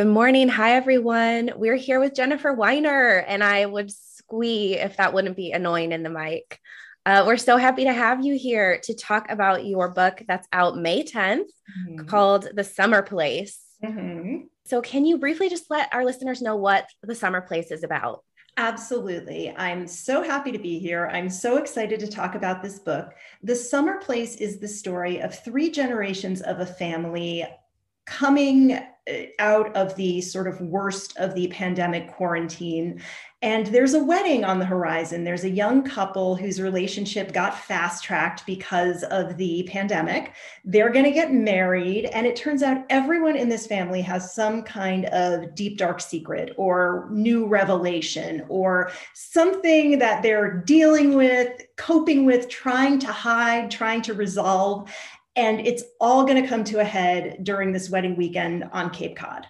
Good morning. Hi, everyone. We're here with Jennifer Weiner, and I would squee if that wouldn't be annoying in the mic. Uh, we're so happy to have you here to talk about your book that's out May 10th mm-hmm. called The Summer Place. Mm-hmm. So, can you briefly just let our listeners know what The Summer Place is about? Absolutely. I'm so happy to be here. I'm so excited to talk about this book. The Summer Place is the story of three generations of a family coming uh, out of the sort of worst of the pandemic quarantine. And there's a wedding on the horizon. There's a young couple whose relationship got fast tracked because of the pandemic. They're going to get married. And it turns out everyone in this family has some kind of deep, dark secret or new revelation or something that they're dealing with, coping with, trying to hide, trying to resolve. And it's all going to come to a head during this wedding weekend on Cape Cod.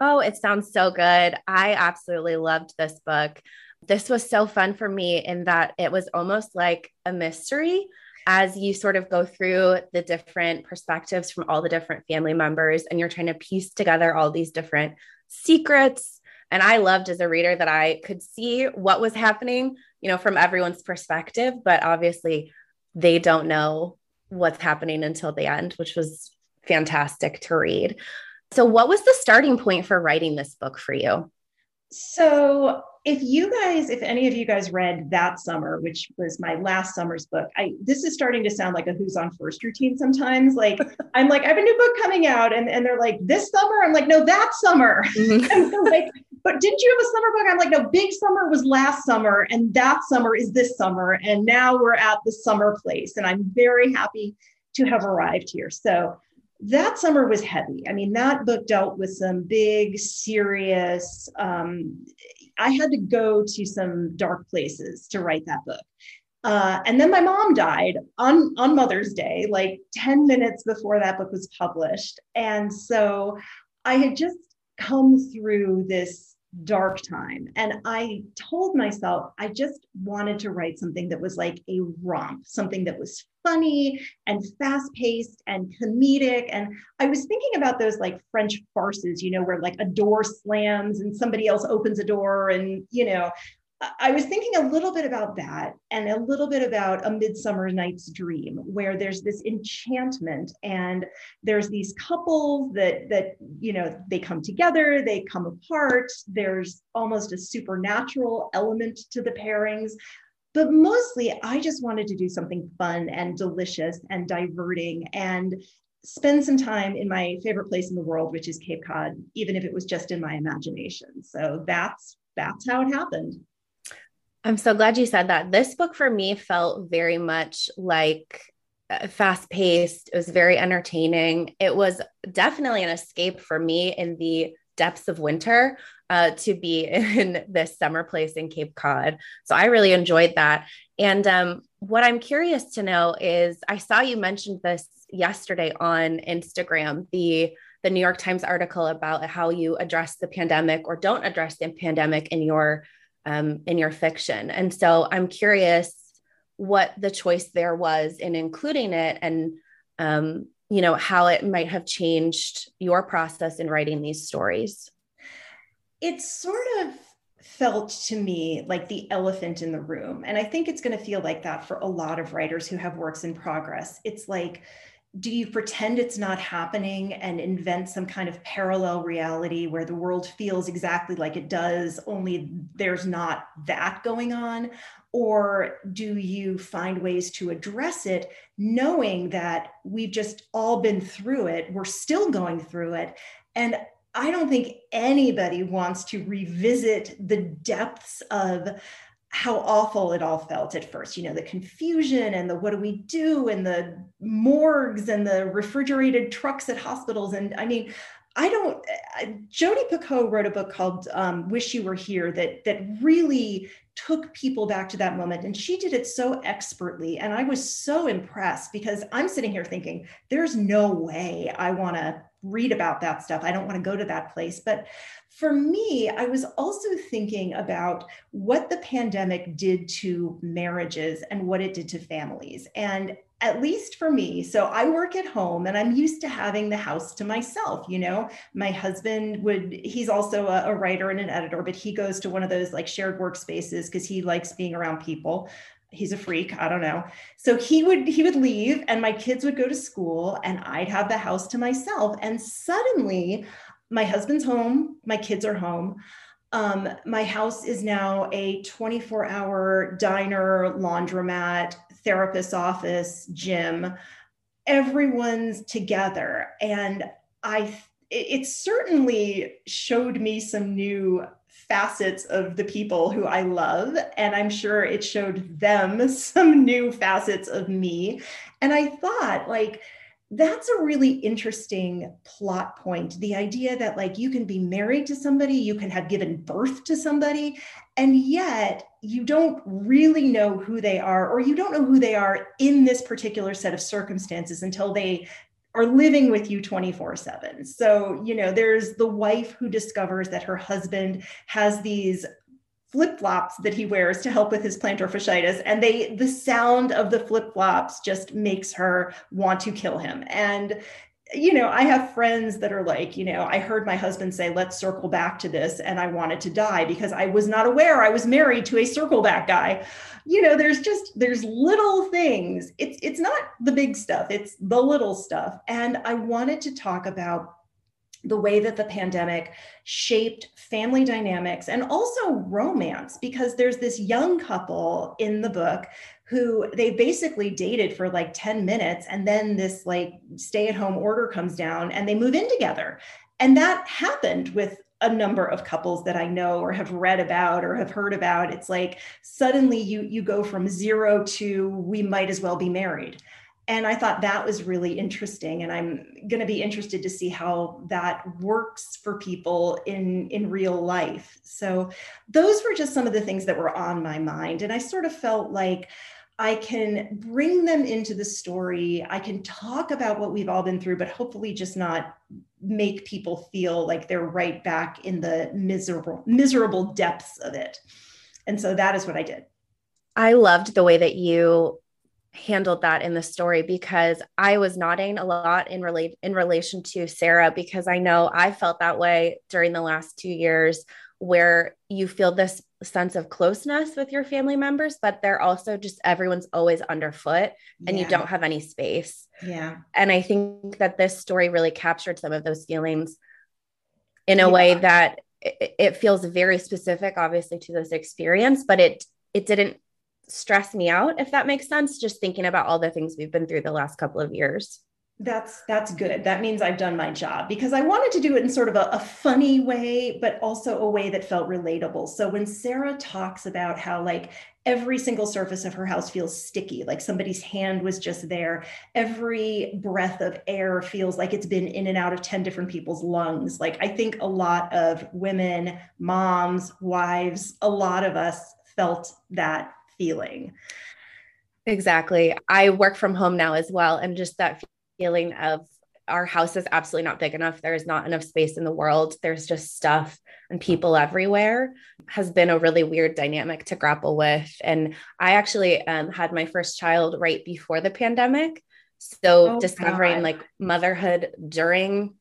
Oh, it sounds so good. I absolutely loved this book. This was so fun for me in that it was almost like a mystery as you sort of go through the different perspectives from all the different family members and you're trying to piece together all these different secrets. And I loved as a reader that I could see what was happening, you know, from everyone's perspective, but obviously they don't know what's happening until the end, which was fantastic to read. So, what was the starting point for writing this book for you? So, if you guys, if any of you guys read that summer, which was my last summer's book, I this is starting to sound like a who's on first routine sometimes. Like I'm like, I have a new book coming out, and, and they're like, this summer? I'm like, no, that summer. Mm-hmm. like, but didn't you have a summer book? I'm like, no, big summer was last summer, and that summer is this summer. And now we're at the summer place. And I'm very happy to have arrived here. So that summer was heavy. I mean, that book dealt with some big, serious, um, I had to go to some dark places to write that book. Uh, and then my mom died on, on Mother's Day, like 10 minutes before that book was published. And so I had just come through this dark time. And I told myself I just wanted to write something that was like a romp, something that was funny and fast paced and comedic. And I was thinking about those like French farces, you know, where like a door slams and somebody else opens a door and, you know, I was thinking a little bit about that and a little bit about a Midsummer Night's Dream, where there's this enchantment and there's these couples that that you know they come together, they come apart. There's almost a supernatural element to the pairings. But mostly, I just wanted to do something fun and delicious and diverting and spend some time in my favorite place in the world, which is Cape Cod, even if it was just in my imagination. So that's that's how it happened. I'm so glad you said that. This book for me felt very much like uh, fast paced. It was very entertaining. It was definitely an escape for me in the depths of winter uh, to be in this summer place in Cape Cod. So I really enjoyed that. And um, what I'm curious to know is I saw you mentioned this yesterday on Instagram, the the New York Times article about how you address the pandemic or don't address the pandemic in your um, in your fiction. And so I'm curious what the choice there was in including it and, um, you know, how it might have changed your process in writing these stories. It sort of felt to me like the elephant in the room. And I think it's going to feel like that for a lot of writers who have works in progress. It's like, do you pretend it's not happening and invent some kind of parallel reality where the world feels exactly like it does, only there's not that going on? Or do you find ways to address it, knowing that we've just all been through it, we're still going through it? And I don't think anybody wants to revisit the depths of how awful it all felt at first you know the confusion and the what do we do? and the morgues and the refrigerated trucks at hospitals. And i mean i don't jodi picoult wrote a book called um, wish you were here that that really took people back to that moment. And she did it so expertly. And i was so impressed because i'm sitting here thinking there's no way i want to read about that stuff. I don't want to go to that place. But for me, I was also thinking about what the pandemic did to marriages and what it did to families. And at least for me, so I work at home and I'm used to having the house to myself. You know, my husband would, he's also a, a writer and an editor, but he goes to one of those like shared workspaces because he likes being around people he's a freak i don't know. So he would he would leave and my kids would go to school and i'd have the house to myself. And suddenly my husband's home my kids are home. Um, my house is now a 24 hour diner laundromat therapist's office gym. Everyone's together. And i it certainly showed me some new facets of the people who I love. And I'm sure it showed them some new facets of me. And I thought, like, that's a really interesting plot point. The idea that, like, you can be married to somebody, you can have given birth to somebody, and yet you don't really know who they are, or you don't know who they are in this particular set of circumstances until they are living with you 24 7. So, you know, there's the wife who discovers that her husband has these flip flops that he wears to help with his plantar fasciitis and they the sound of the flip flops just makes her want to kill him and you know, I have friends that are like, you know, I heard my husband say, let's circle back to this. And I wanted to die because I was not aware I was married to a circle back guy. You know, there's just, there's little things. It's, it's not the big stuff, it's the little stuff. And I wanted to talk about the way that the pandemic shaped family dynamics and also romance because there's this young couple in the book who they basically dated for like 10 minutes and then this like stay at home order comes down and they move in together and that happened with a number of couples that I know or have read about or have heard about it's like suddenly you you go from 0 to we might as well be married and I thought that was really interesting. And I'm going to be interested to see how that works for people in, in real life. So, those were just some of the things that were on my mind. And I sort of felt like I can bring them into the story. I can talk about what we've all been through, but hopefully just not make people feel like they're right back in the miserable, miserable depths of it. And so that is what I did. I loved the way that you handled that in the story because I was nodding a lot in relate in relation to Sarah because I know I felt that way during the last 2 years where you feel this sense of closeness with your family members, but they're also just everyone's always underfoot and yeah. you don't have any space. Yeah. And I think that this story really captured some of those feelings in a yeah. way that it, it feels very specific, obviously, to this experience, but it it didn't stress me out, if that makes sense, just thinking about all the things we've been through the last couple of years that's that's good that means i've done my job because i wanted to do it in sort of a, a, funny way but also a way that felt relatable so when sarah talks about how like every single surface of her house feels sticky like somebody's hand was just there every breath of air feels like it's been in and out of 10 different people's lungs like i think a lot of women moms wives a lot of us felt that feeling Exactly. I work from home now as well. And just that feeling of our house is absolutely not big enough. There is not enough space in the world. There's just stuff and people everywhere has been a really weird dynamic to grapple with. And I actually um, had my first child right before the pandemic. So oh, discovering God. like motherhood during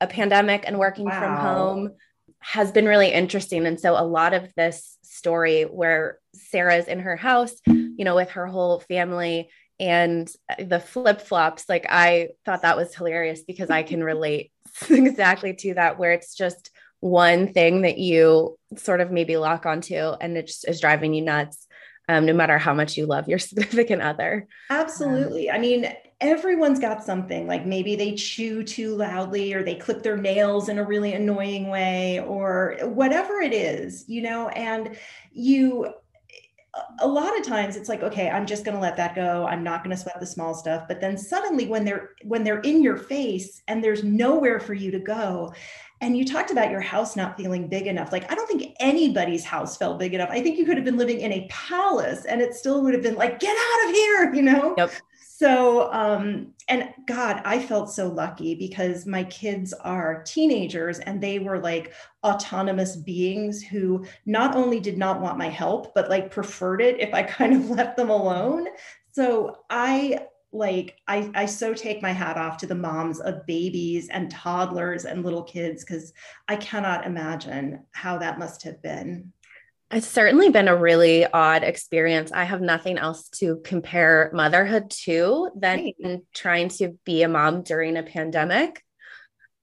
a pandemic and working wow. from home has been really interesting. And so a lot of this story where Sarah's in her house, you know, with her whole family and the flip flops like i thought that was hilarious because i can relate exactly to that where it's just one thing that you sort of maybe lock onto and it just is driving you nuts um, no matter how much you love your significant other. Absolutely. Um, i mean everyone's got something like maybe they chew too loudly or they clip their nails in a really annoying way or whatever it is you know and you a lot of times it's like okay i'm just going to let that go. I'm not going to sweat the small stuff. But then suddenly when they're when they're in your face and there's nowhere for you to go and you talked about your house not feeling big enough like i don't think anybody's house felt big enough. I think you could have been living in a palace and it still would have been like get out of here you know? Yep. So um and god i felt so lucky because my kids are teenagers and they were like autonomous beings who not only did not want my help but like preferred it if i kind of left them alone. So i like I, I so take my hat off to the moms of babies and toddlers and little kids because i cannot imagine how that must have been it's certainly been a really odd experience. I have nothing else to compare motherhood to than right. trying to be a mom during a pandemic.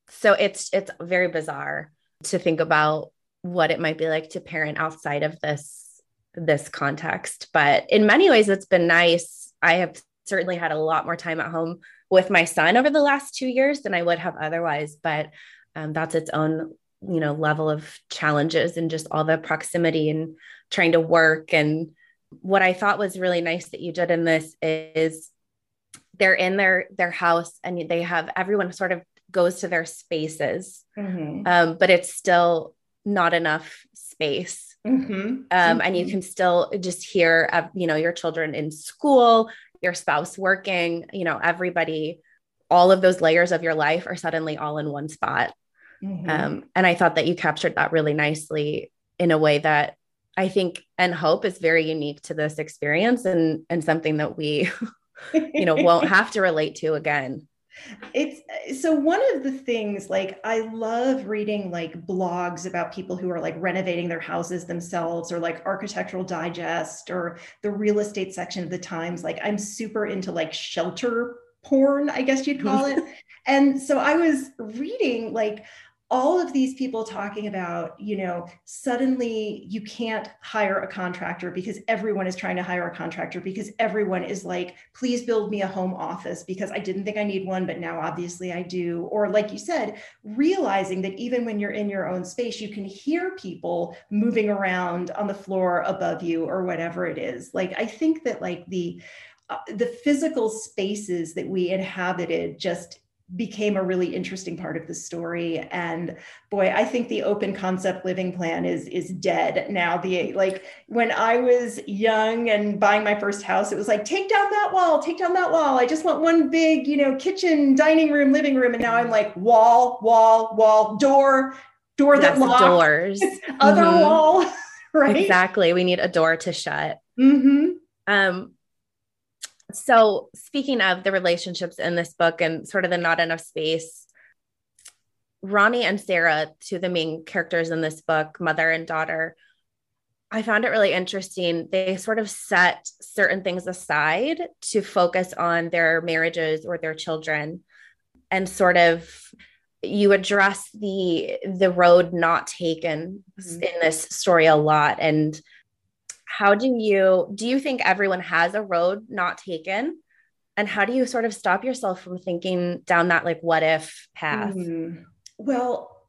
So it's it's very bizarre to think about what it might be like to parent outside of this this context. But in many ways it's been nice. I have certainly had a lot more time at home with my son over the last 2 years than I would have otherwise, but um, that's its own you know level of challenges and just all the proximity and trying to work and what i thought was really nice that you did in this is they're in their their house and they have everyone sort of goes to their spaces mm-hmm. um, but it's still not enough space mm-hmm. Um, mm-hmm. and you mm-hmm. can still just hear uh, you know your children in school your spouse working you know everybody all of those layers of your life are suddenly all in one spot Mm-hmm. Um, and I thought that you captured that really nicely in a way that I think and hope is very unique to this experience and and something that we, you know, won't have to relate to again. It's so one of the things like I love reading like blogs about people who are like renovating their houses themselves or like architectural digest or the real estate section of the Times. Like I'm super into like shelter porn, I guess you'd call it. and so I was reading like all of these people talking about, you know, suddenly you can't hire a contractor because everyone is trying to hire a contractor because everyone is like, please build me a home office because I didn't think I need one, but now obviously I do. Or, like you said, realizing that even when you're in your own space, you can hear people moving around on the floor above you or whatever it is. Like, I think that, like, the uh, the physical spaces that we inhabited just became a really interesting part of the story. And boy i think the open concept living plan is is dead now. The like when i was young and buying my first house it was like take down that wall take down that wall. I just want one big you know kitchen dining room living room. And now i'm like wall wall wall door door that locks doors. Other mm-hmm. wall right? Exactly. We need a door to shut. Mm-hmm. um so, speaking of the relationships in this book and sort of the not enough space, Ronnie and Sarah, two of the main characters in this book, mother and daughter, I found it really interesting. They sort of set certain things aside to focus on their marriages or their children and sort of you address the the road not taken mm-hmm. in this story a lot and how do you do you think everyone has a road not taken and how do you sort of stop yourself from thinking down that like what if path mm-hmm. well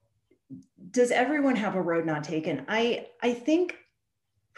does everyone have a road not taken i i think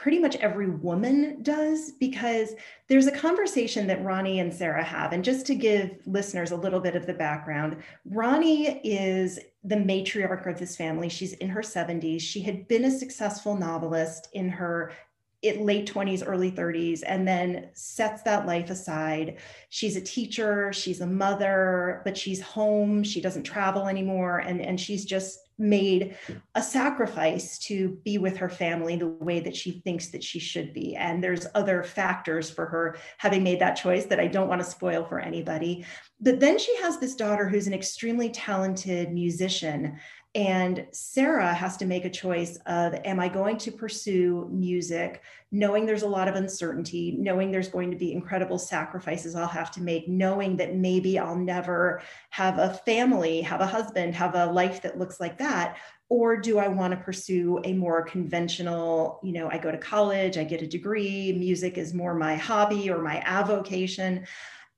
pretty much every woman does because there's a conversation that Ronnie and Sarah have. And just to give listeners a little bit of the background, Ronnie is the matriarch of this family. She's in her 70s. She had been a successful novelist in her it late 20s early 30s and then sets that life aside. She's a teacher she's a mother but she's home she doesn't travel anymore and and she's just made a sacrifice to be with her family the way that she thinks that she should be. And there's other factors for her having made that choice that I don't want to spoil for anybody. But then she has this daughter who's an extremely talented musician and Sarah has to make a choice of Am I going to pursue music, knowing there's a lot of uncertainty, knowing there's going to be incredible sacrifices I'll have to make, knowing that maybe I'll never have a family, have a husband, have a life that looks like that? Or do I want to pursue a more conventional, you know, I go to college, I get a degree, music is more my hobby or my avocation.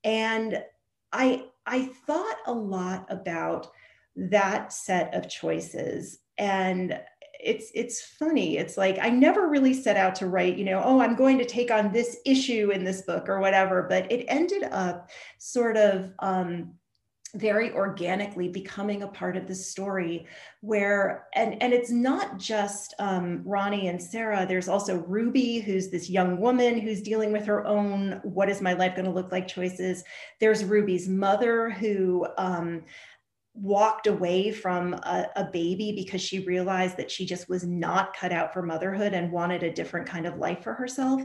And I I thought a lot about that set of choices. And it's it's funny. It's like i never really set out to write you know oh i'm going to take on this issue in this book or whatever but it ended up sort of um, very organically becoming a part of the story where and and it's not just um, ronnie and sarah. There's also ruby who's this young woman who's dealing with her own what is my life going to look like? choices. There's ruby's mother who um, walked away from a, a, baby because she realized that she just was not cut out for motherhood and wanted a different kind of life for herself.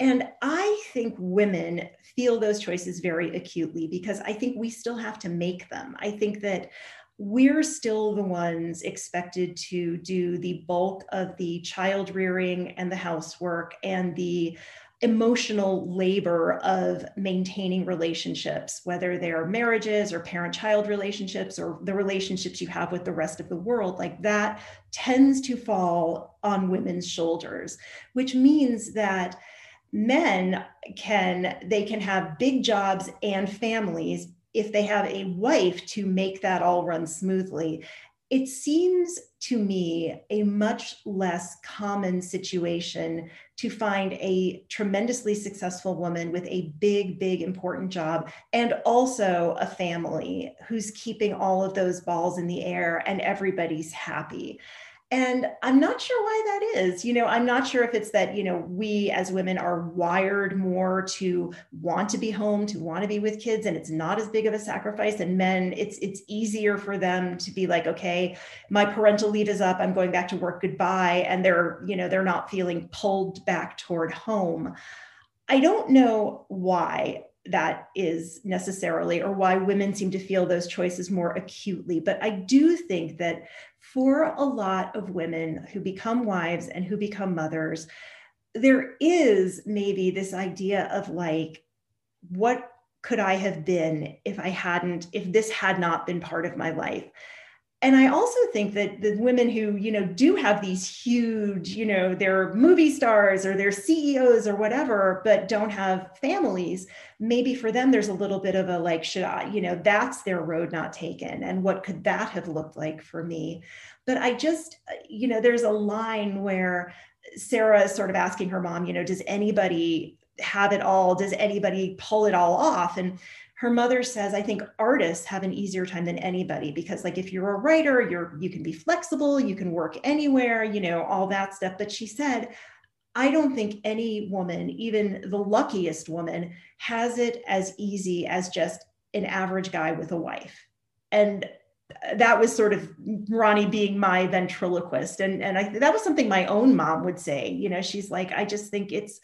And I think women feel those choices very acutely because I think we still have to make them. I think that we're still the ones expected to do the bulk of the child rearing and the housework and the emotional labor of maintaining relationships, whether they're marriages or parent child relationships or the relationships you have with the rest of the world, like that tends to fall on women's shoulders, which means that men can they can have big jobs and families if they have a wife to make that all run smoothly it seems to me a much less common situation to find a tremendously successful woman with a big, big, important job and also a family who's keeping all of those balls in the air and everybody's happy. And I'm not sure why that is. You know, I'm not sure if it's that, you know, we as women are wired more to want to be home, to want to be with kids, and it's not as big of a sacrifice. And men, it's it's easier for them to be like, okay, my parental leave is up, I'm going back to work, goodbye. And they're, you know, they're not feeling pulled back toward home. I don't know why that is necessarily or why women seem to feel those choices more acutely. But I do think that for a lot of women who become wives and who become mothers, there is maybe this idea of like, what could I have been if I hadn't, if this had not been part of my life? And i also think that the women who you know do have these huge you know they're movie stars or they're ceos or whatever but don't have families maybe for them there's a little bit of a like should i you know that's their road not taken and what could that have looked like for me? But i just uh, you know there's a line where sarah is sort of asking her mom you know does anybody have it all? Does anybody pull it all off? And her mother says i think artists have an easier time than anybody because like if you're a writer you're you can be flexible you can work anywhere you know all that stuff but she said i don't think any woman even the luckiest woman has it as easy as just an average guy with a wife and uh, that was sort of Ronnie being my ventriloquist. And, and I, that was something my own mom would say, you know, she's like, I just think it's,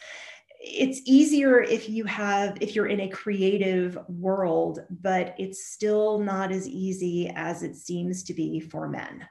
it's easier if you have if you're in a creative world but it's still not as easy as it seems to be for men.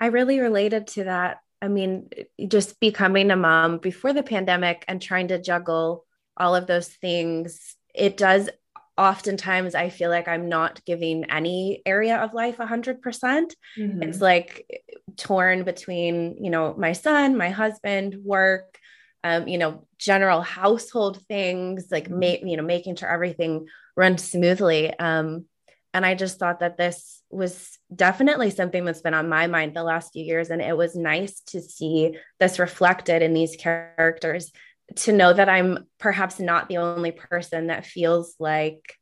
I really related to that. I mean just becoming a mom before the pandemic and trying to juggle all of those things it does oftentimes i feel like i'm not giving any area of life 100%. Mm hmm it's like torn between you know my son my husband work um, you know, general household things, like mm-hmm. ma- you know, making sure everything runs smoothly. Um, and I just thought that this was definitely something that's been on my mind the last few years. And it was nice to see this reflected in these characters, to know that I'm perhaps not the only person that feels like,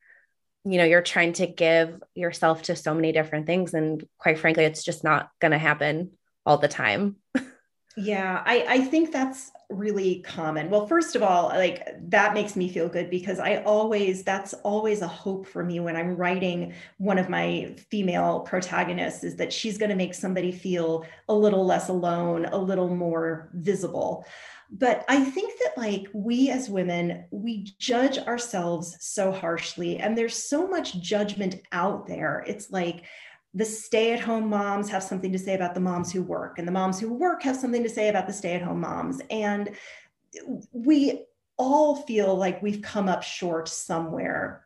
you know, you're trying to give yourself to so many different things. And quite frankly, it's just not going to happen all the time. Yeah, I, I think that's really common. Well, first of all, like that makes me feel good because I always, that's always a hope for me when I'm writing one of my female protagonists is that she's going to make somebody feel a little less alone, a little more visible. But I think that, like, we as women, we judge ourselves so harshly, and there's so much judgment out there. It's like, the stay at home moms have something to say about the moms who work, and the moms who work have something to say about the stay at home moms. And we all feel like we've come up short somewhere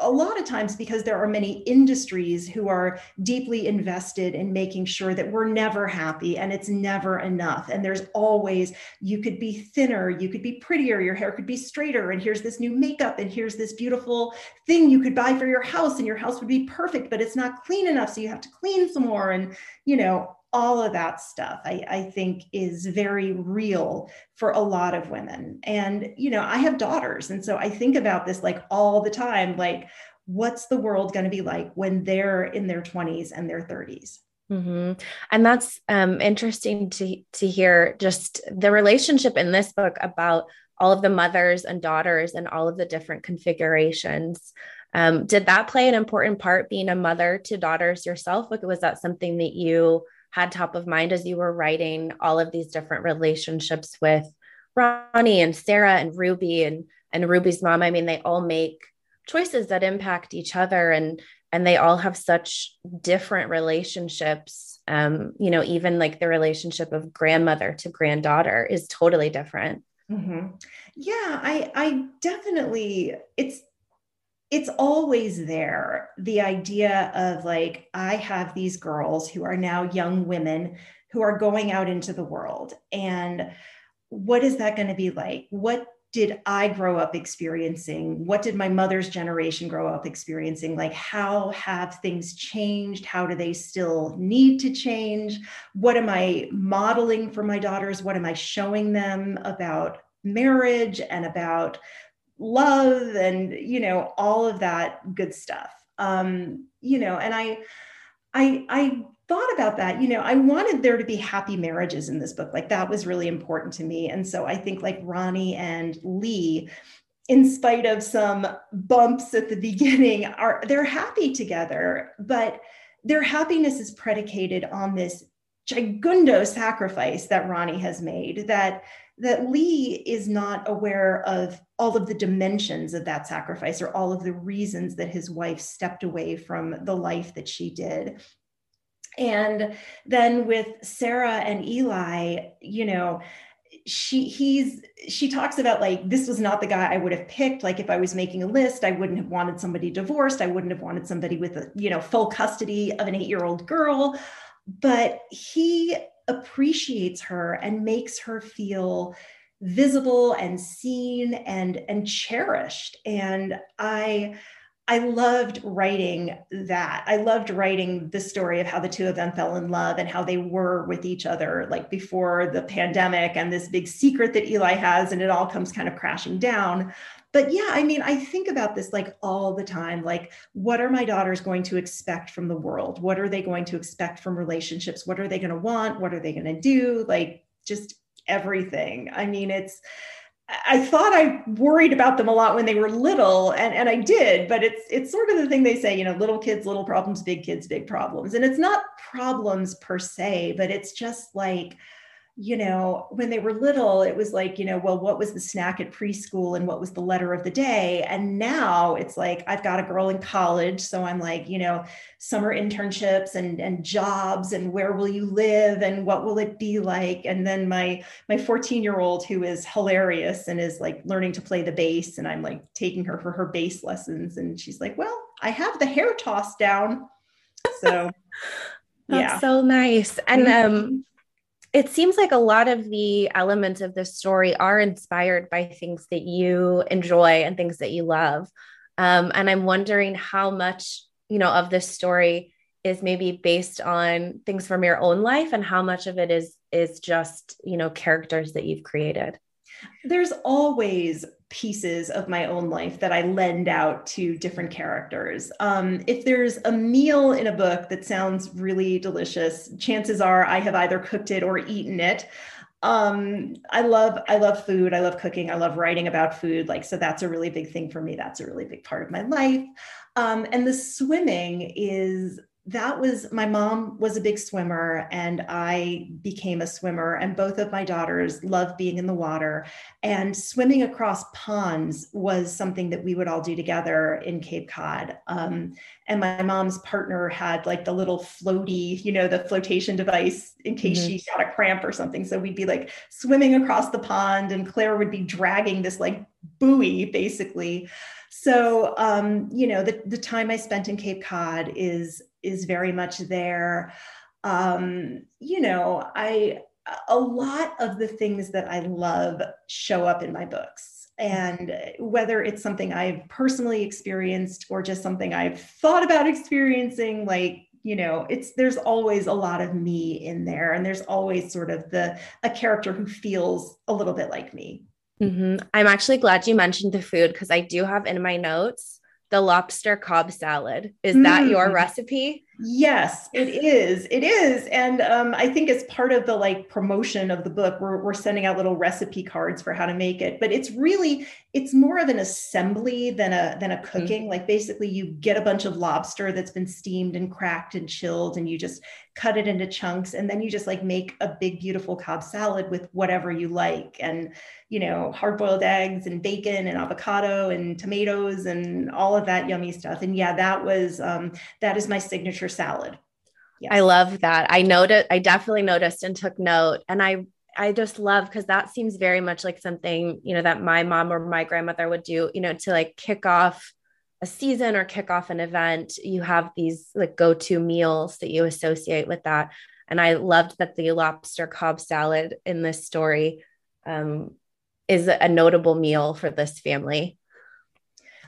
a lot of times because there are many industries who are deeply invested in making sure that we're never happy and it's never enough. And there's always you could be thinner you could be prettier your hair could be straighter and here's this new makeup and here's this beautiful thing you could buy for your house and your house would be perfect but it's not clean enough so you have to clean some more and you know all of that stuff I, I, think is very real for a lot of women. And you know i have daughters and so i think about this like all the time like what's the world going to be like when they're in their 20s and their 30s mm-hmm. and that's um, interesting to to hear just the relationship in this book about all of the mothers and daughters and all of the different configurations. Um, did that play an important part being a mother to daughters yourself? Like was that something that you had top of mind as you were writing all of these different relationships with Ronnie and Sarah and Ruby and and Ruby's mom. I mean, they all make choices that impact each other and and they all have such different relationships. Um, you know, even like the relationship of grandmother to granddaughter is totally different. Mm-hmm. Yeah, I I definitely it's it's always there the idea of like i have these girls who are now young women who are going out into the world and what is that going to be like? What did i grow up experiencing? What did my mother's generation grow up experiencing? Like how have things changed? How do they still need to change? What am i modeling for my daughters? What am i showing them about marriage and about love and you know all of that good stuff. Um you know and i i i thought about that. You know i wanted there to be happy marriages in this book. Like that was really important to me. And so i think like ronnie and lee in spite of some bumps at the beginning are they're happy together but their happiness is predicated on this gigundo sacrifice that ronnie has made that that Lee is not aware of all of the dimensions of that sacrifice or all of the reasons that his wife stepped away from the life that she did. And then with Sarah and Eli, you know, she he's she talks about like this was not the guy I would have picked. Like if I was making a list I wouldn't have wanted somebody divorced. I wouldn't have wanted somebody with a you know full custody of an 8-year-old girl. But he appreciates her and makes her feel visible and seen and and cherished. And i i loved writing that. I loved writing the story of how the two of them fell in love and how they were with each other like before the pandemic and this big secret that eli has and it all comes kind of crashing down. But yeah i mean i think about this like all the time like what are my daughters going to expect from the world? What are they going to expect from relationships? What are they going to want? What are they going to do? Like just everything. I mean it's I thought I worried about them a lot when they were little, and, and I did, but it's it's sort of the thing they say, you know, little kids, little problems, big kids, big problems. And it's not problems per se, but it's just like you know, when they were little, it was like, you know, well, what was the snack at preschool and what was the letter of the day? And now it's like, I've got a girl in college. So I'm like, you know, summer internships and, and jobs and where will you live and what will it be like? And then my, my 14 year old who is hilarious and is like learning to play the bass. And I'm like taking her for her bass lessons. And she's like, well, I have the hair tossed down. So That's yeah. so nice. And, mm-hmm. um, it seems like a lot of the elements of this story are inspired by things that you enjoy and things that you love. Um, and I'm wondering how much, you know, of this story is maybe based on things from your own life and how much of it is is just, you know, characters that you've created. There's always pieces of my own life that I lend out to different characters. Um, if there's a meal in a book that sounds really delicious, chances are I have either cooked it or eaten it. Um, I love I love food. I love cooking. I love writing about food. Like so, that's a really big thing for me. That's a really big part of my life. Um, and the swimming is that was my mom was a big swimmer and I became a swimmer and both of my daughters love being in the water and swimming across ponds was something that we would all do together in Cape Cod. Um, and my mom's partner had like the little floaty, you know, the flotation device in case mm-hmm. she got a cramp or something. So we'd be like swimming across the pond and Claire would be dragging this like buoy basically. So, um, you know, the, the time I spent in Cape Cod is is very much there. Um, you know, I a lot of the things that I love show up in my books. And whether it's something I've personally experienced or just something I've thought about experiencing, like, you know, it's there's always a lot of me in there. And there's always sort of the a character who feels a little bit like me. Mm-hmm. I'm actually glad you mentioned the food because I do have in my notes the lobster Cobb salad. Is mm. that your recipe? Yes, it is. It is. And um, I think as part of the like promotion of the book, we're, we're sending out little recipe cards for how to make it. But it's really, it's more of an assembly than a than a mm. cooking. Mm. Like basically you get a bunch of lobster that's been steamed and cracked and chilled, and you just cut it into chunks. And then you just like make a big, beautiful Cobb salad with whatever you like. And you know, hard boiled eggs and bacon and avocado and tomatoes and all of that yummy stuff. And yeah, that was, um, that is my signature salad. Yes. I love that. I noted, I definitely noticed and took note. And I, I just love because that seems very much like something, you know, that my mom or my grandmother would do, you know, to like kick off a season or kick off an event. You have these like go to meals that you associate with that. And I loved that the lobster Cobb salad in this story um, is a notable meal for this family?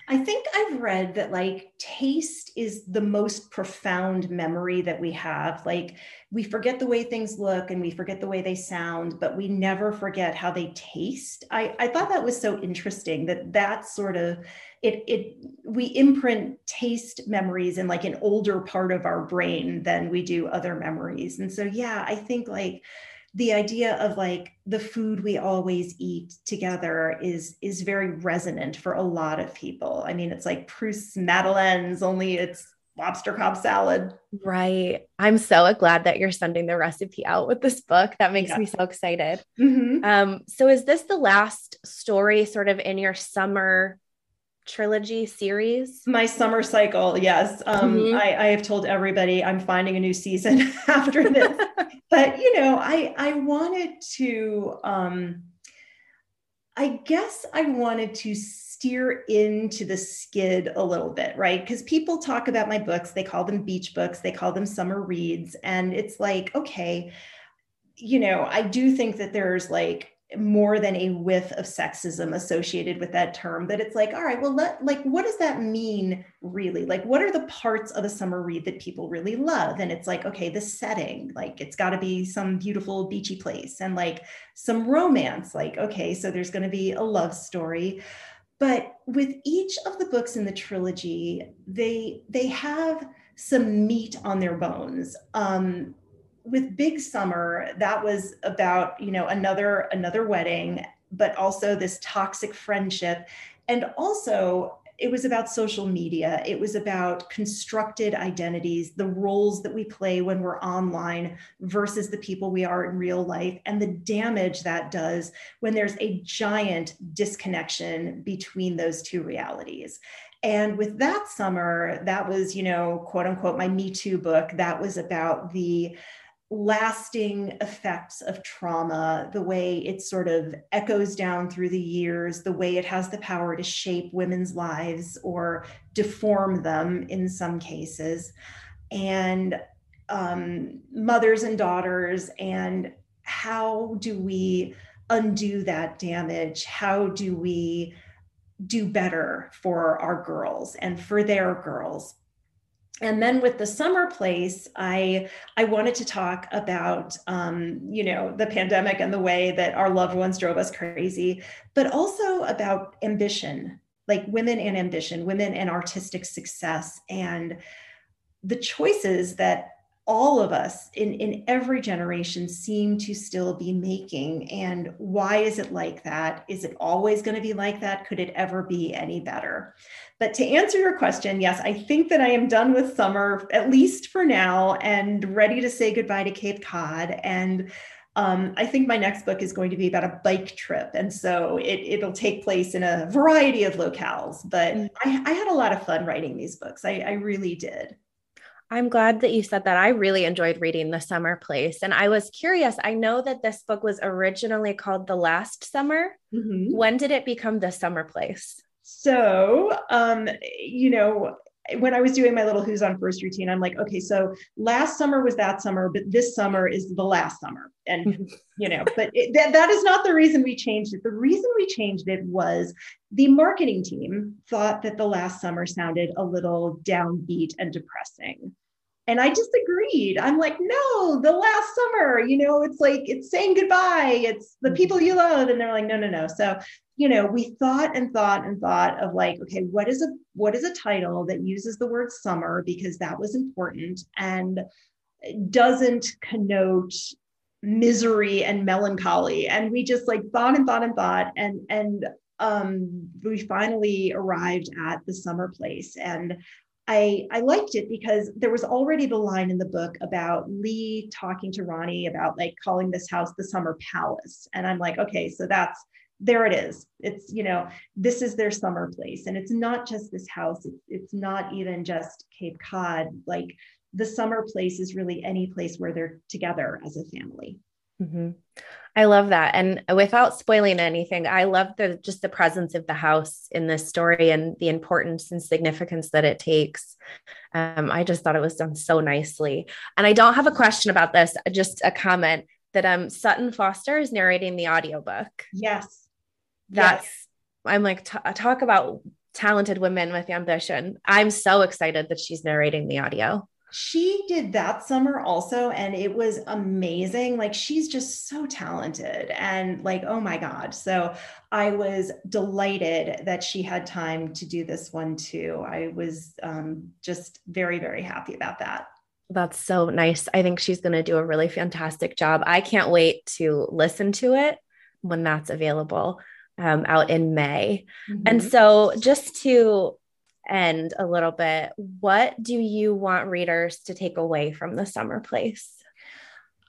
I think I've read that like taste is the most profound memory that we have. Like we forget the way things look and we forget the way they sound, but we never forget how they taste. I, I thought that was so interesting that that sort of it it we imprint taste memories in like an older part of our brain than we do other memories. And so yeah, I think like the idea of like the food we always eat together is is very resonant for a lot of people. I mean, it's like Proust's Madeleines, only it's lobster Cobb salad. Right. I'm so glad that you're sending the recipe out with this book. That makes yeah. me so excited. Mm-hmm. Um, so is this the last story sort of in your summer trilogy series? My summer cycle, yes. Um, mm-hmm. I, I have told everybody I'm finding a new season after this. but you know, I I wanted to um I guess I wanted to steer into the skid a little bit, right? Because people talk about my books, they call them beach books, they call them summer reads. And it's like, okay, you know, I do think that there's like more than a whiff of sexism associated with that term that it's like all right well let like what does that mean really? Like what are the parts of a summer read that people really love? And it's like okay the setting like it's got to be some beautiful beachy place and like some romance like okay so there's going to be a love story. But with each of the books in the trilogy they they have some meat on their bones. Um with Big Summer, that was about, you know, another another wedding, but also this toxic friendship. And also it was about social media. It was about constructed identities, the roles that we play when we're online versus the people we are in real life, and the damage that does when there's a giant disconnection between those two realities. And with that summer, that was, you know, quote unquote, my Me Too book. That was about the lasting effects of trauma, the way it sort of echoes down through the years, the way it has the power to shape women's lives or deform them in some cases, and um, mothers and daughters, and how do we undo that damage? How do we do better for our girls and for their girls? And then with the summer place i i wanted to talk about um, you know the pandemic and the way that our loved ones drove us crazy but also about ambition like women and ambition women and artistic success and the choices that all of us in, in every generation seem to still be making. And why is it like that? Is it always going to be like that? Could it ever be any better? But to answer your question, yes, I think that I am done with summer, at least for now, and ready to say goodbye to Cape Cod. And um, I think my next book is going to be about a bike trip. And so it, will take place in a variety of locales. But mm. I, I, had a lot of fun writing these books. I, I really did. I'm glad that you said that. I really enjoyed reading The Summer Place. And I was curious. I know that this book was originally called The Last Summer. Mm-hmm. When did it become The Summer Place? So, um, you know, when I was doing my little Who's on First routine, I'm like, okay, so last summer was that summer, but this summer is the last summer. And, you know, but it, that, that is not the reason we changed it. The reason we changed it was the marketing team thought that the last summer sounded a little downbeat and depressing. And I disagreed. I'm like, no, the last summer, you know, it's like it's saying goodbye, it's the mm-hmm. people you love. And they're like, no, no, no. So you know we thought and thought and thought of like okay what is a what is a title that uses the word summer because that was important and doesn't connote misery and melancholy and we just like thought and thought and thought and and um we finally arrived at the summer place and I, I liked it because there was already the line in the book about Lee talking to Ronnie about like calling this house the summer palace. And I'm like, okay, so that's there it is. It's, you know, this is their summer place. And it's not just this house, it's, it's not even just Cape Cod. Like the summer place is really any place where they're together as a family. Mm-hmm. I love that. And without spoiling anything, I love the just the presence of the house in this story and the importance and significance that it takes. Um, I just thought it was done so nicely. And I don't have a question about this, just a comment that um Sutton Foster is narrating the audiobook. Yes that's yes. i'm like t- talk about talented women with ambition i'm so excited that she's narrating the audio she did that summer also and it was amazing. Like she's just so talented and like oh my god. So i was delighted that she had time to do this one too. I was um, just very very happy about that. That's so nice. I think she's going to do a really fantastic job. I can't wait to listen to it when that's available um, out in May. Mm-hmm. And so, just to end a little bit, what do you want readers to take away from the summer place?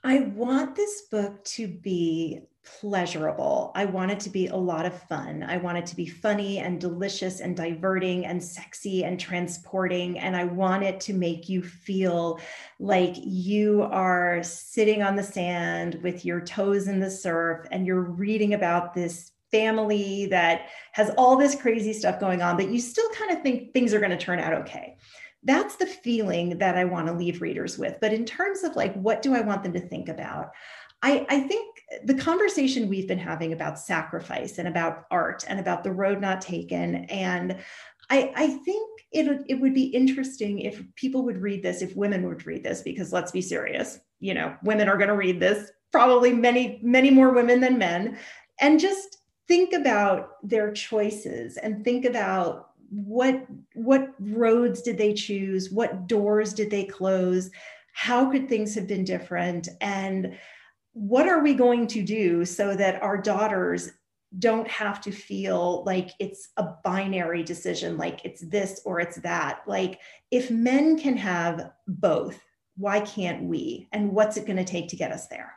I want this book to be pleasurable. I want it to be a lot of fun. I want it to be funny and delicious and diverting and sexy and transporting. And I want it to make you feel like you are sitting on the sand with your toes in the surf and you're reading about this family that has all this crazy stuff going on, but you still kind of think things are going to turn out okay. That's the feeling that I want to leave readers with. But in terms of like, what do I want them to think about? I, I think the conversation we've been having about sacrifice and about art and about the road not taken. And I, I think it, it would be interesting if people would read this, if women would read this, because let's be serious, you know, women are going to read this, probably many, many more women than men, and just think about their choices and think about what what roads did they choose? What doors did they close? How could things have been different? And what are we going to do so that our daughters don't have to feel like it's a binary decision like it's this or it's that? Like if men can have both why can't we? And what's it going to take to get us there?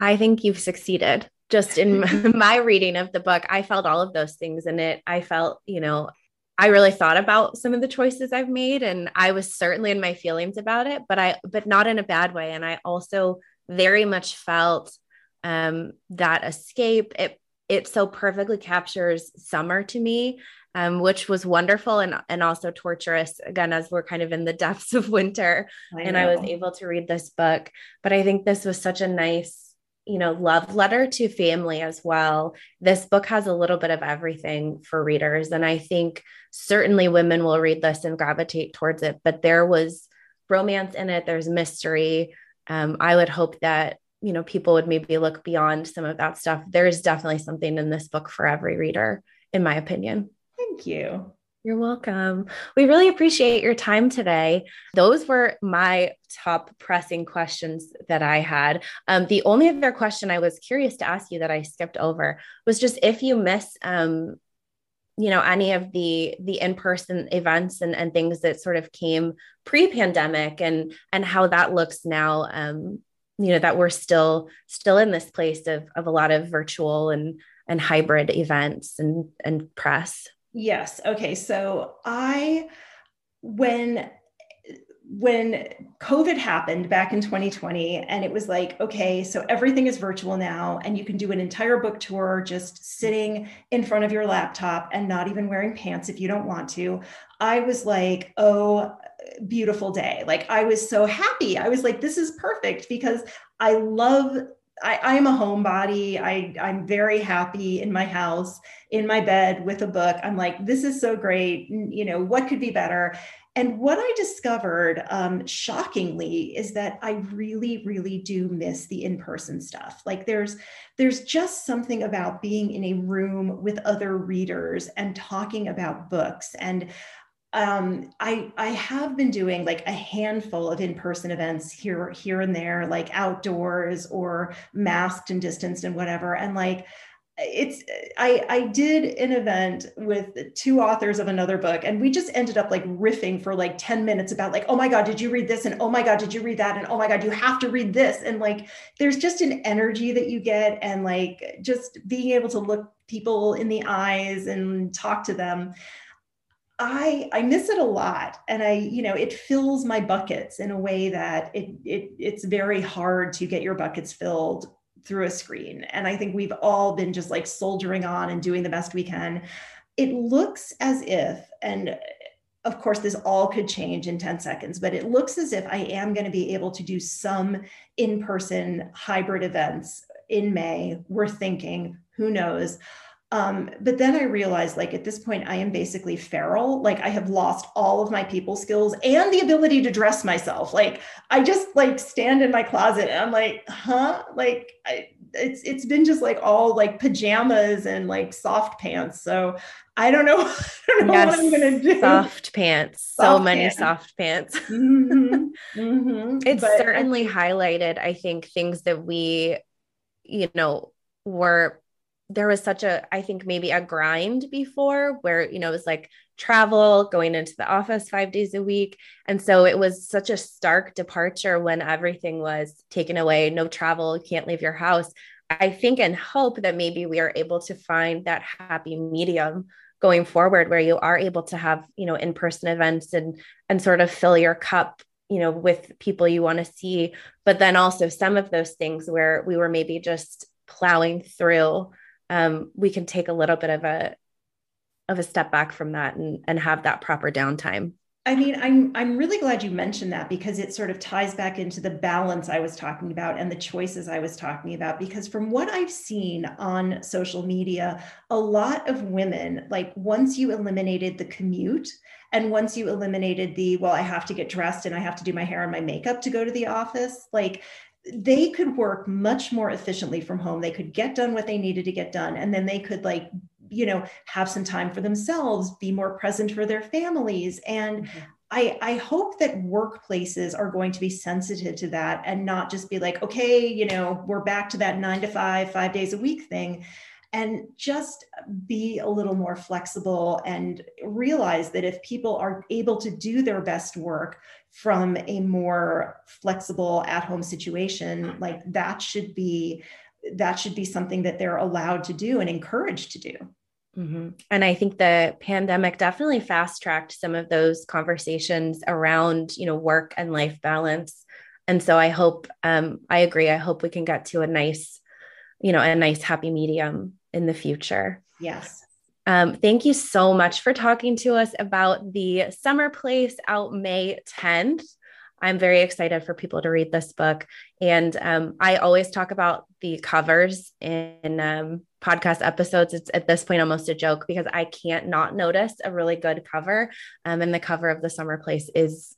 I think you've succeeded just in my reading of the book, I felt all of those things in it. I felt, you know, I really thought about some of the choices I've made and I was certainly in my feelings about it, but I but not in a bad way. And I also very much felt um that escape it it so perfectly captures summer to me um, which was wonderful and and also torturous again as we're kind of in the depths of winter I and I was able to read this book. But I think this was such a nice you know, love letter to family as well. This book has a little bit of everything for readers. And I think certainly women will read this and gravitate towards it, but there was romance in it, there's mystery. Um, I would hope that, you know, people would maybe look beyond some of that stuff. There's definitely something in this book for every reader, in my opinion. Thank you. You're welcome. We really appreciate your time today. Those were my top pressing questions that I had. Um, the only other question I was curious to ask you that I skipped over was just if you miss, um, you know, any of the the in person events and, and things that sort of came pre pandemic and and how that looks now. Um, you know that we're still still in this place of of a lot of virtual and and hybrid events and and press. Yes. Okay. So I, when when COVID happened back in 2020, and it was like, okay, so everything is virtual now, and you can do an entire book tour just sitting in front of your laptop and not even wearing pants if you don't want to. I was like, oh, beautiful day. Like, I was so happy. I was like, this is perfect because I love I, am a homebody. I, I'm very happy in my house, in my bed with a book. I'm like, this is so great. You know, what could be better? And what I discovered, um, shockingly, is that I really, really do miss the in-person stuff. Like there's, there's just something about being in a room with other readers and talking about books. And um, I I have been doing like a handful of in-person events here here and there, like outdoors or masked and distanced and whatever. And like it's I I did an event with two authors of another book, and we just ended up like riffing for like 10 minutes about like, oh my God, did you read this? And oh my God, did you read that? And oh my God, you have to read this. And like there's just an energy that you get, and like just being able to look people in the eyes and talk to them I I miss it a lot and I you know it fills my buckets in a way that it it it's very hard to get your buckets filled through a screen and I think we've all been just like soldiering on and doing the best we can. It looks as if and uh, of course this all could change in 10 seconds but it looks as if I am going to be able to do some in-person hybrid events in May. We're thinking who knows um, but then I realized, like, at this point, I am basically feral. Like, I have lost all of my people skills and the ability to dress myself. Like, I just like stand in my closet and I'm like, huh? Like, I, it's it's been just like all like pajamas and like soft pants. So I don't know, I don't know yes, what I'm gonna do. Soft pants, soft so many pants. soft pants. Mm-hmm. Mm-hmm. It's but certainly I, highlighted, I think, things that we, you know, were there was such a i think maybe a grind before where you know it was like travel going into the office five days a week. And so it was such a stark departure when everything was taken away no travel can't leave your house. I think and hope that maybe we are able to find that happy medium going forward where you are able to have you know in-person events and and sort of fill your cup you know with people you want to see. But then also some of those things where we were maybe just plowing through um, we can take a little bit of a of a step back from that and, and have that proper downtime. I mean, I'm I'm really glad you mentioned that because it sort of ties back into the balance I was talking about and the choices I was talking about. Because from what I've seen on social media, a lot of women, like once you eliminated the commute and once you eliminated the, well, I have to get dressed and I have to do my hair and my makeup to go to the office, like they could work much more efficiently from home. They could get done what they needed to get done. And then they could, like, you know, have some time for themselves, be more present for their families. And mm-hmm. I, I hope that workplaces are going to be sensitive to that and not just be like, okay, you know, we're back to that nine to five, five days a week thing and just be a little more flexible and realize that if people are able to do their best work from a more flexible at home situation like that should be that should be something that they're allowed to do and encouraged to do. Mm-hmm. and i think the pandemic definitely fast tracked some of those conversations around you know work and life balance. And so i hope um, i agree i hope we can get to a nice you know a nice happy medium in the future yes um, thank you so much for talking to us about the Summer Place out May 10th. I'm very excited for people to read this book. And um, I always talk about the covers in um, podcast episodes. It's at this point almost a joke because I can't not notice a really good cover. Um, and the cover of The Summer Place is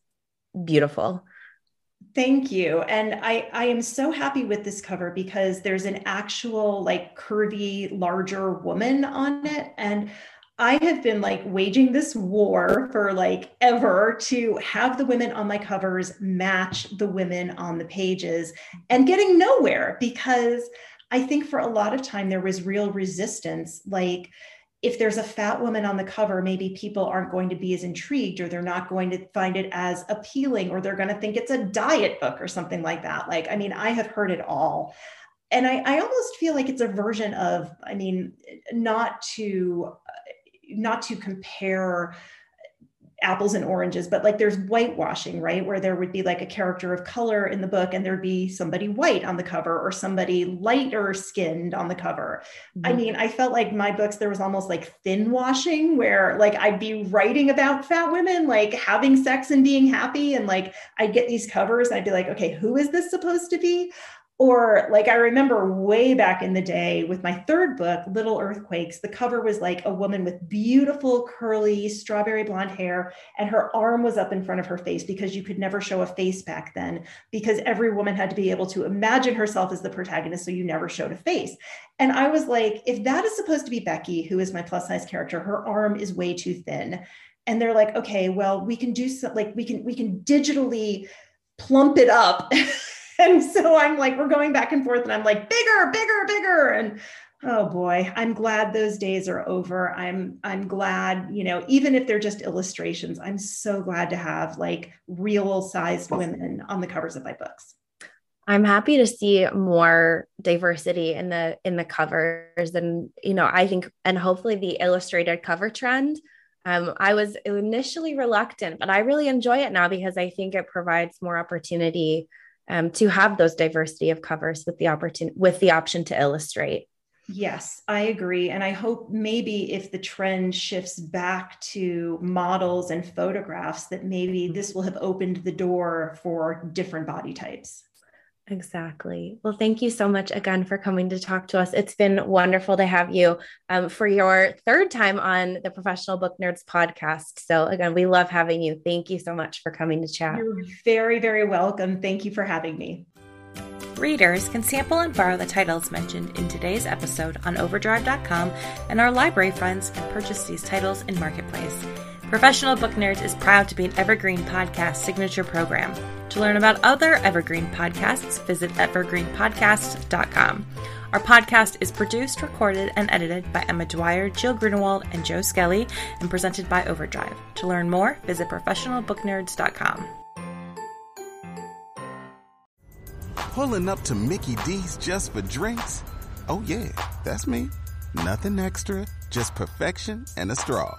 beautiful. Thank you. And I, I am so happy with this cover because there's an actual like curvy, larger woman on it. And I have been like waging this war for like ever to have the women on my covers match the women on the pages and getting nowhere because I think for a lot of time there was real resistance. Like, if there's a fat woman on the cover, maybe people aren't going to be as intrigued or they're not going to find it as appealing or they're going to think it's a diet book or something like that. Like, I mean, I have heard it all and I, I almost feel like it's a version of i mean not to not to compare apples and oranges, but like there's whitewashing, right? Where there would be like a character of color in the book and there'd be somebody white on the cover or somebody lighter skinned on the cover. Mm-hmm. I mean, I felt like my books, there was almost like thin washing where like I'd be writing about fat women, like having sex and being happy. And like I'd get these covers and I'd be like, okay, who is this supposed to be? Or like i remember way back in the day with my third book little earthquakes the cover was like a woman with beautiful curly strawberry blonde hair and her arm was up in front of her face because you could never show a face back then because every woman had to be able to imagine herself as the protagonist so you never showed a face. And i was like if that is supposed to be becky who is my plus size character her arm is way too thin. And they're like okay well we can do some like we can we can digitally plump it up and so I'm like, we're going back and forth, and I'm like, bigger, bigger, bigger. And oh boy, I'm glad those days are over. I'm I'm glad, you know, even if they're just illustrations, I'm so glad to have like real sized women on the covers of my books. I'm happy to see more diversity in the in the covers and you know I think and hopefully the illustrated cover trend um, I was initially reluctant, but I really enjoy it now because I think it provides more opportunity um, to have those diversity of covers with the opportunity with the option to illustrate. Yes, I agree. And I hope maybe if the trend shifts back to models and photographs, that maybe this will have opened the door for different body types. Exactly. Well, thank you so much again for coming to talk to us. It's been wonderful to have you um, for your third time on the Professional Book Nerds podcast. So, again, we love having you. Thank you so much for coming to chat. You're very, very welcome. Thank you for having me. Readers can sample and borrow the titles mentioned in today's episode on overdrive.com, and our library friends can purchase these titles in Marketplace. Professional Book Nerds is proud to be an Evergreen Podcast signature program. To learn about other Evergreen podcasts, visit evergreenpodcast.com. Our podcast is produced, recorded, and edited by Emma Dwyer, Jill Grunewald, and Joe Skelly, and presented by Overdrive. To learn more, visit professionalbooknerds.com. Pulling up to Mickey D's just for drinks? Oh, yeah, that's me. Nothing extra, just perfection and a straw